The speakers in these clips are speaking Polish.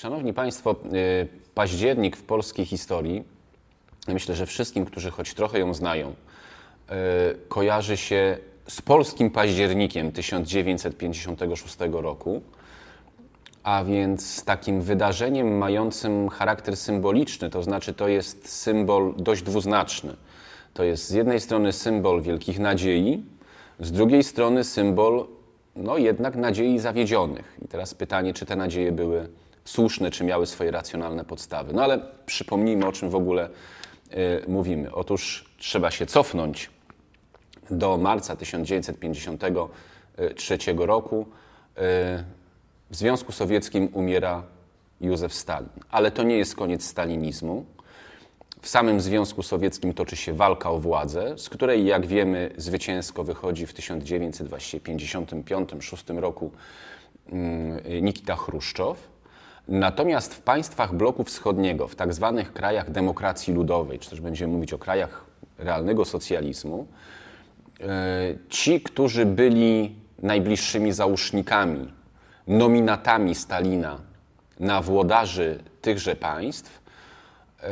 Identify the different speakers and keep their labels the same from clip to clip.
Speaker 1: Szanowni Państwo, y, październik w polskiej historii, myślę, że wszystkim, którzy choć trochę ją znają, y, kojarzy się z polskim październikiem 1956 roku, a więc z takim wydarzeniem mającym charakter symboliczny, to znaczy to jest symbol dość dwuznaczny. To jest z jednej strony symbol wielkich nadziei, z drugiej strony symbol no jednak nadziei zawiedzionych. I teraz pytanie, czy te nadzieje były słuszne, czy miały swoje racjonalne podstawy. No ale przypomnijmy, o czym w ogóle y, mówimy. Otóż trzeba się cofnąć do marca 1953 roku. Y, w Związku Sowieckim umiera Józef Stalin. Ale to nie jest koniec stalinizmu. W samym Związku Sowieckim toczy się walka o władzę, z której, jak wiemy, zwycięsko wychodzi w 1955-1956 roku mm, Nikita Chruszczow. Natomiast w państwach bloku wschodniego, w tak zwanych krajach demokracji ludowej, czy też będziemy mówić o krajach realnego socjalizmu, e, ci, którzy byli najbliższymi załóżnikami, nominatami Stalina na włodarzy tychże państw, e,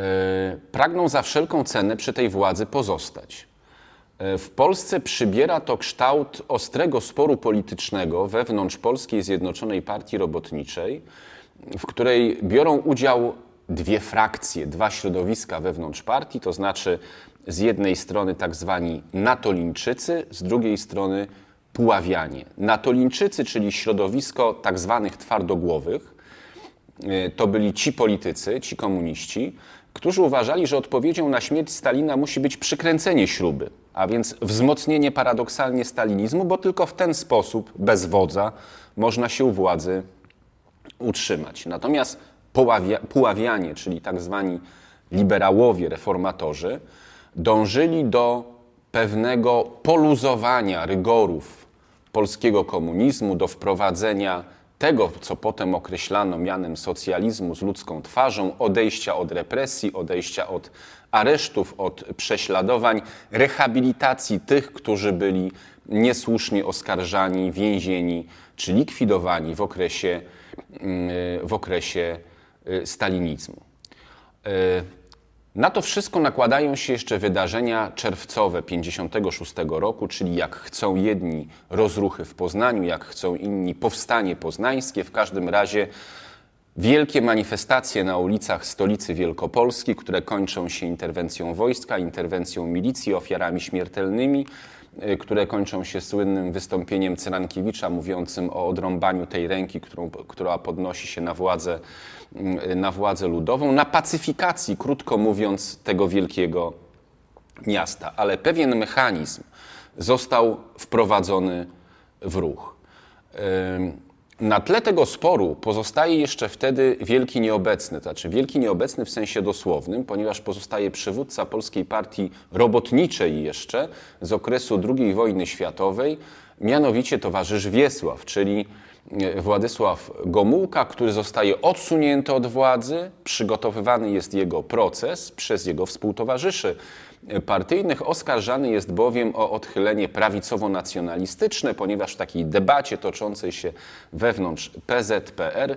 Speaker 1: pragną za wszelką cenę przy tej władzy pozostać. E, w Polsce przybiera to kształt ostrego sporu politycznego wewnątrz Polskiej Zjednoczonej Partii Robotniczej, w której biorą udział dwie frakcje, dwa środowiska wewnątrz partii, to znaczy z jednej strony tak zwani natolińczycy, z drugiej strony Puławianie. Natolińczycy, czyli środowisko tak zwanych twardogłowych, y, to byli ci politycy, ci komuniści, którzy uważali, że odpowiedzią na śmierć Stalina musi być przykręcenie śruby, a więc wzmocnienie paradoksalnie stalinizmu, bo tylko w ten sposób, bez wodza, można się u władzy utrzymać. Natomiast Puławianie, czyli tak zwani liberałowie, reformatorzy, dążyli do pewnego poluzowania rygorów polskiego komunizmu, do wprowadzenia tego, co potem określano mianem socjalizmu z ludzką twarzą, odejścia od represji, odejścia od aresztów, od prześladowań, rehabilitacji tych, którzy byli niesłusznie oskarżani, więzieni czy likwidowani w okresie, mm, w okresie y, stalinizmu. Y, na to wszystko nakładają się jeszcze wydarzenia czerwcowe 56 roku, czyli jak chcą jedni rozruchy w Poznaniu, jak chcą inni powstanie poznańskie. W każdym razie wielkie manifestacje na ulicach stolicy Wielkopolski, które kończą się interwencją wojska, interwencją milicji, ofiarami śmiertelnymi, y, które kończą się słynnym wystąpieniem Cyrankiewicza mówiącym o odrąbaniu tej ręki, którą, która podnosi się na władzę Mm, na władzę ludową, na pacyfikacji, krótko mówiąc, tego wielkiego miasta. Ale pewien mechanizm został wprowadzony w ruch. Na tle tego sporu pozostaje jeszcze wtedy wielki nieobecny, to znaczy wielki nieobecny w sensie dosłownym, ponieważ pozostaje przywódca polskiej partii robotniczej jeszcze z okresu II wojny światowej, mianowicie towarzysz Wiesław, czyli Władysław Gomułka, który zostaje odsunięty od władzy. Przygotowywany jest jego proces przez jego współtowarzyszy partyjnych. Oskarżany jest bowiem o odchylenie prawicowo-nacjonalistyczne, ponieważ w takiej debacie toczącej się wewnątrz PZPR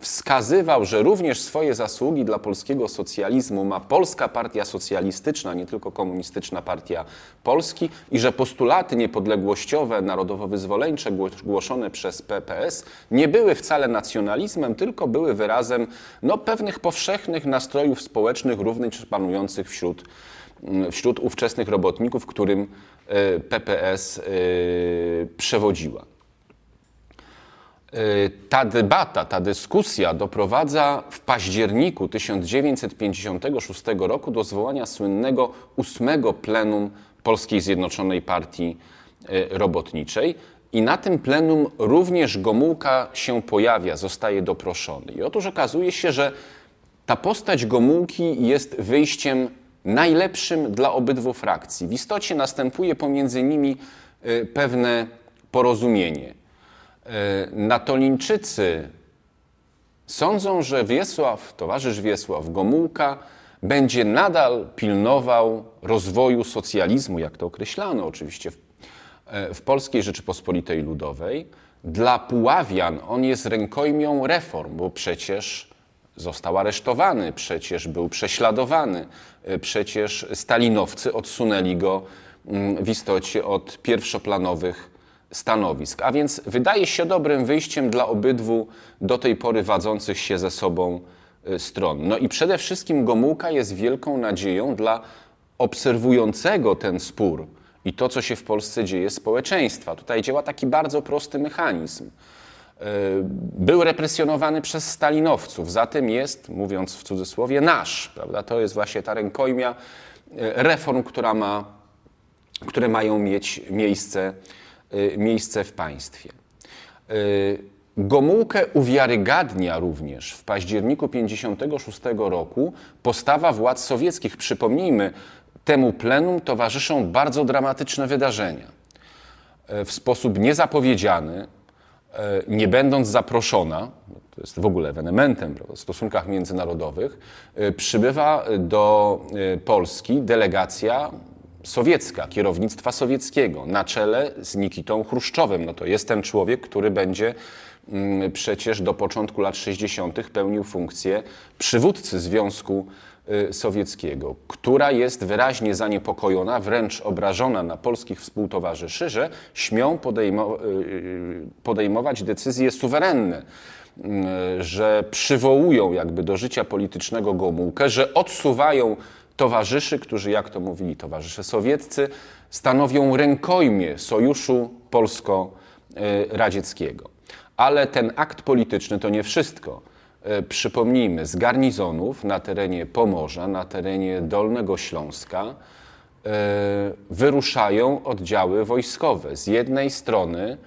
Speaker 1: wskazywał, że również swoje zasługi dla polskiego socjalizmu ma Polska Partia Socjalistyczna, nie tylko Komunistyczna Partia Polski i że postulaty niepodległościowe, narodowo-wyzwoleńcze głoszone przez PPS nie były wcale nacjonalizmem, tylko były wyrazem no, pewnych powszechnych nastrojów społecznych, również panujących wśród, wśród ówczesnych robotników, którym e, PPS e, przewodziła. Y, ta debata, ta dyskusja doprowadza w październiku 1956 roku do zwołania słynnego ósmego plenum Polskiej Zjednoczonej Partii y, Robotniczej. I na tym plenum również Gomułka się pojawia, zostaje doproszony. I otóż okazuje się, że ta postać Gomułki jest wyjściem najlepszym dla obydwu frakcji. W istocie następuje pomiędzy nimi y, pewne porozumienie. E, Natolińczycy sądzą, że Wiesław, towarzysz Wiesław Gomułka, będzie nadal pilnował rozwoju socjalizmu, jak to określano oczywiście w, e, w Polskiej Rzeczypospolitej Ludowej. Dla Puławian on jest rękojmią reform, bo przecież został aresztowany, przecież był prześladowany, e, przecież stalinowcy odsunęli go mm, w istocie od pierwszoplanowych stanowisk. A więc wydaje się dobrym wyjściem dla obydwu do tej pory wadzących się ze sobą e, stron. No i przede wszystkim Gomułka jest wielką nadzieją dla obserwującego ten spór i to, co się w Polsce dzieje, społeczeństwa. Tutaj działa taki bardzo prosty mechanizm. E, był represjonowany przez stalinowców, zatem jest, mówiąc w cudzysłowie, nasz. Prawda? To jest właśnie ta rękojmia e, reform, która ma, które mają mieć miejsce, miejsce w państwie. Gomułkę uwiarygadnia również w październiku 1956 roku postawa władz sowieckich. Przypomnijmy, Temu plenum towarzyszą bardzo dramatyczne wydarzenia. E, w sposób niezapowiedziany, nie będąc zaproszona, to jest w ogóle ewenementem w stosunkach międzynarodowych, przybywa do Polski delegacja sowiecka, kierownictwa sowieckiego, na czele z Nikitą Chruszczowem. No to jest ten człowiek, który będzie mm, przecież do początku lat 60. pełnił funkcję przywódcy Związku Y, sowieckiego, która jest wyraźnie zaniepokojona, wręcz obrażona na polskich współtowarzyszy, że śmią podejmo y, y, podejmować decyzje suwerenne, że przywołują jakby do życia politycznego Gomułkę, że odsuwają towarzyszy, którzy, jak to mówili towarzysze sowieccy, stanowią rękojmie Sojuszu Polsko-Radzieckiego. Ale ten akt polityczny to nie wszystko. E, przypomnijmy, z garnizonów na terenie Pomorza, na terenie Dolnego Śląska e, wyruszają oddziały wojskowe. Z jednej strony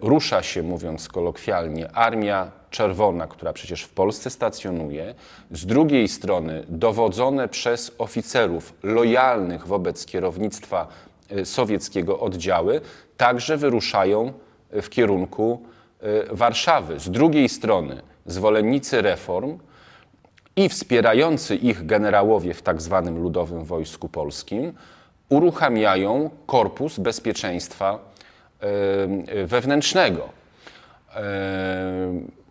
Speaker 1: rusza się, mówiąc kolokwialnie, Armia Czerwona, która przecież w Polsce stacjonuje, z drugiej strony dowodzone przez oficerów lojalnych wobec kierownictwa sowieckiego oddziały, także wyruszają w kierunku Warszawy. Z drugiej strony zwolennicy reform i wspierający ich generałowie w tak zwanym Ludowym Wojsku Polskim uruchamiają Korpus Bezpieczeństwa Wewnętrznego.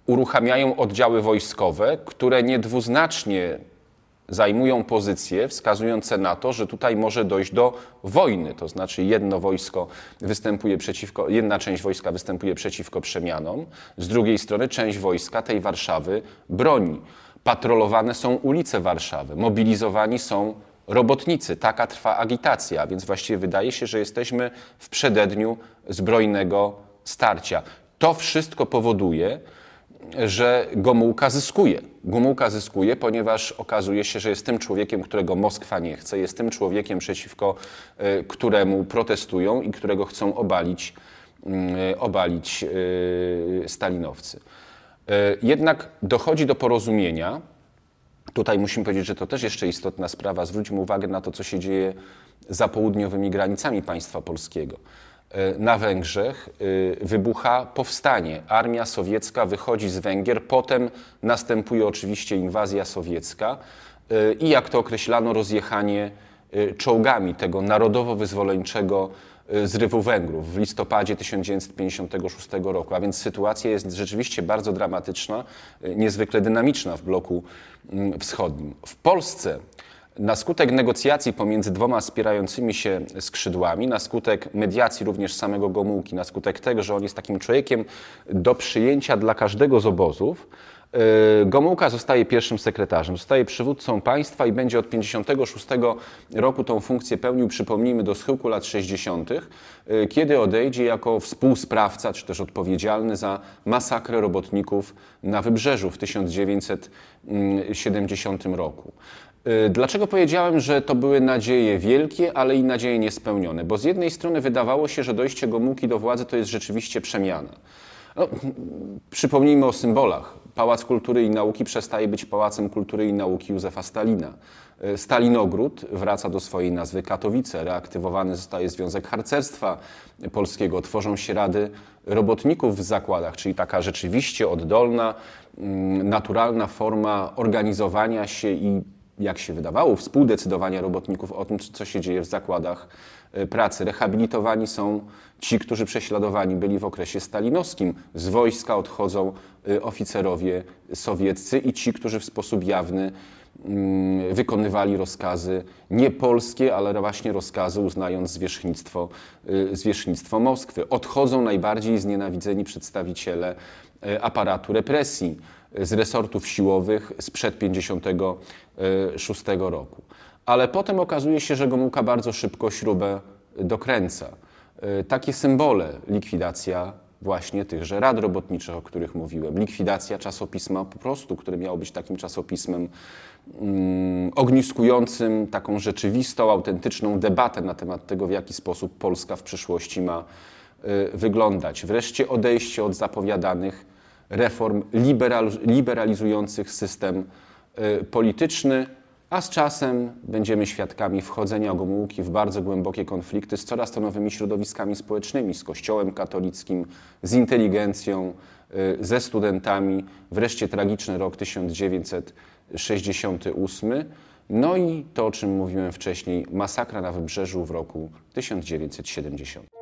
Speaker 1: Uruchamiają oddziały wojskowe, które niedwuznacznie zajmują pozycje wskazujące na to, że tutaj może dojść do wojny. To znaczy jedno wojsko występuje przeciwko, jedna część wojska występuje przeciwko przemianom, z drugiej strony część wojska tej Warszawy broni. Patrolowane są ulice Warszawy, mobilizowani są robotnicy. Taka trwa agitacja, więc właściwie wydaje się, że jesteśmy w przededniu zbrojnego starcia. To wszystko powoduje, że Gomułka zyskuje. Gomułka zyskuje, ponieważ okazuje się, że jest tym człowiekiem, którego Moskwa nie chce, jest tym człowiekiem, przeciwko e, któremu protestują i którego chcą obalić, mm, obalić e, stalinowcy. E, jednak dochodzi do porozumienia. Tutaj musimy powiedzieć, że to też jeszcze istotna sprawa. Zwróćmy uwagę na to, co się dzieje za południowymi granicami państwa polskiego. E, na Węgrzech e, wybucha powstanie. Armia sowiecka wychodzi z Węgier, potem następuje oczywiście inwazja sowiecka e, i jak to określano, rozjechanie czołgami tego narodowo-wyzwoleńczego zrywu Węgrów w listopadzie 1956 roku. A więc sytuacja jest rzeczywiście bardzo dramatyczna, niezwykle dynamiczna w bloku mm, wschodnim. W Polsce na skutek negocjacji pomiędzy dwoma spierającymi się skrzydłami, na skutek mediacji również samego Gomułki, na skutek tego, że on jest takim człowiekiem do przyjęcia dla każdego z obozów, y, Gomułka zostaje pierwszym sekretarzem, zostaje przywódcą państwa i będzie od 1956 roku tą funkcję pełnił, przypomnijmy, do schyłku lat 60., y, kiedy odejdzie jako współsprawca, czy też odpowiedzialny za masakrę robotników na Wybrzeżu w 1970 roku. Y, dlaczego powiedziałem, że to były nadzieje wielkie, ale i nadzieje niespełnione? Bo z jednej strony wydawało się, że dojście Gomułki do władzy to jest rzeczywiście przemiana. No, przypomnijmy o symbolach. Pałac Kultury i Nauki przestaje być Pałacem Kultury i Nauki Józefa Stalina. Y, Stalinogród wraca do swojej nazwy Katowice. Reaktywowany zostaje Związek Harcerstwa Polskiego. Tworzą się rady robotników w zakładach, czyli taka rzeczywiście oddolna, mm, naturalna forma organizowania się i jak się wydawało, współdecydowania robotników o tym, co się dzieje w zakładach pracy. Rehabilitowani są ci, którzy prześladowani byli w okresie stalinowskim. Z wojska odchodzą y, oficerowie sowieccy i ci, którzy w sposób jawny mm, wykonywali rozkazy nie polskie, ale właśnie rozkazy uznając zwierzchnictwo, y, zwierzchnictwo Moskwy. Odchodzą najbardziej znienawidzeni przedstawiciele aparatu represji z resortów siłowych sprzed 1956 roku. Ale potem okazuje się, że Gomułka bardzo szybko śrubę dokręca. Y, Takie symbole, likwidacja właśnie tychże rad robotniczych, o których mówiłem, likwidacja czasopisma po prostu, które miało być takim czasopismem mm, ogniskującym taką rzeczywistą, autentyczną debatę na temat tego, w jaki sposób Polska w przyszłości ma y, wyglądać. Wreszcie odejście od zapowiadanych reform liberal, liberalizujących system y, polityczny, a z czasem będziemy świadkami wchodzenia Gomułki w bardzo głębokie konflikty z coraz to nowymi środowiskami społecznymi, z Kościołem katolickim, z inteligencją, y, ze studentami. Wreszcie tragiczny rok 1968. No i to, o czym mówiłem wcześniej, masakra na Wybrzeżu w roku 1970.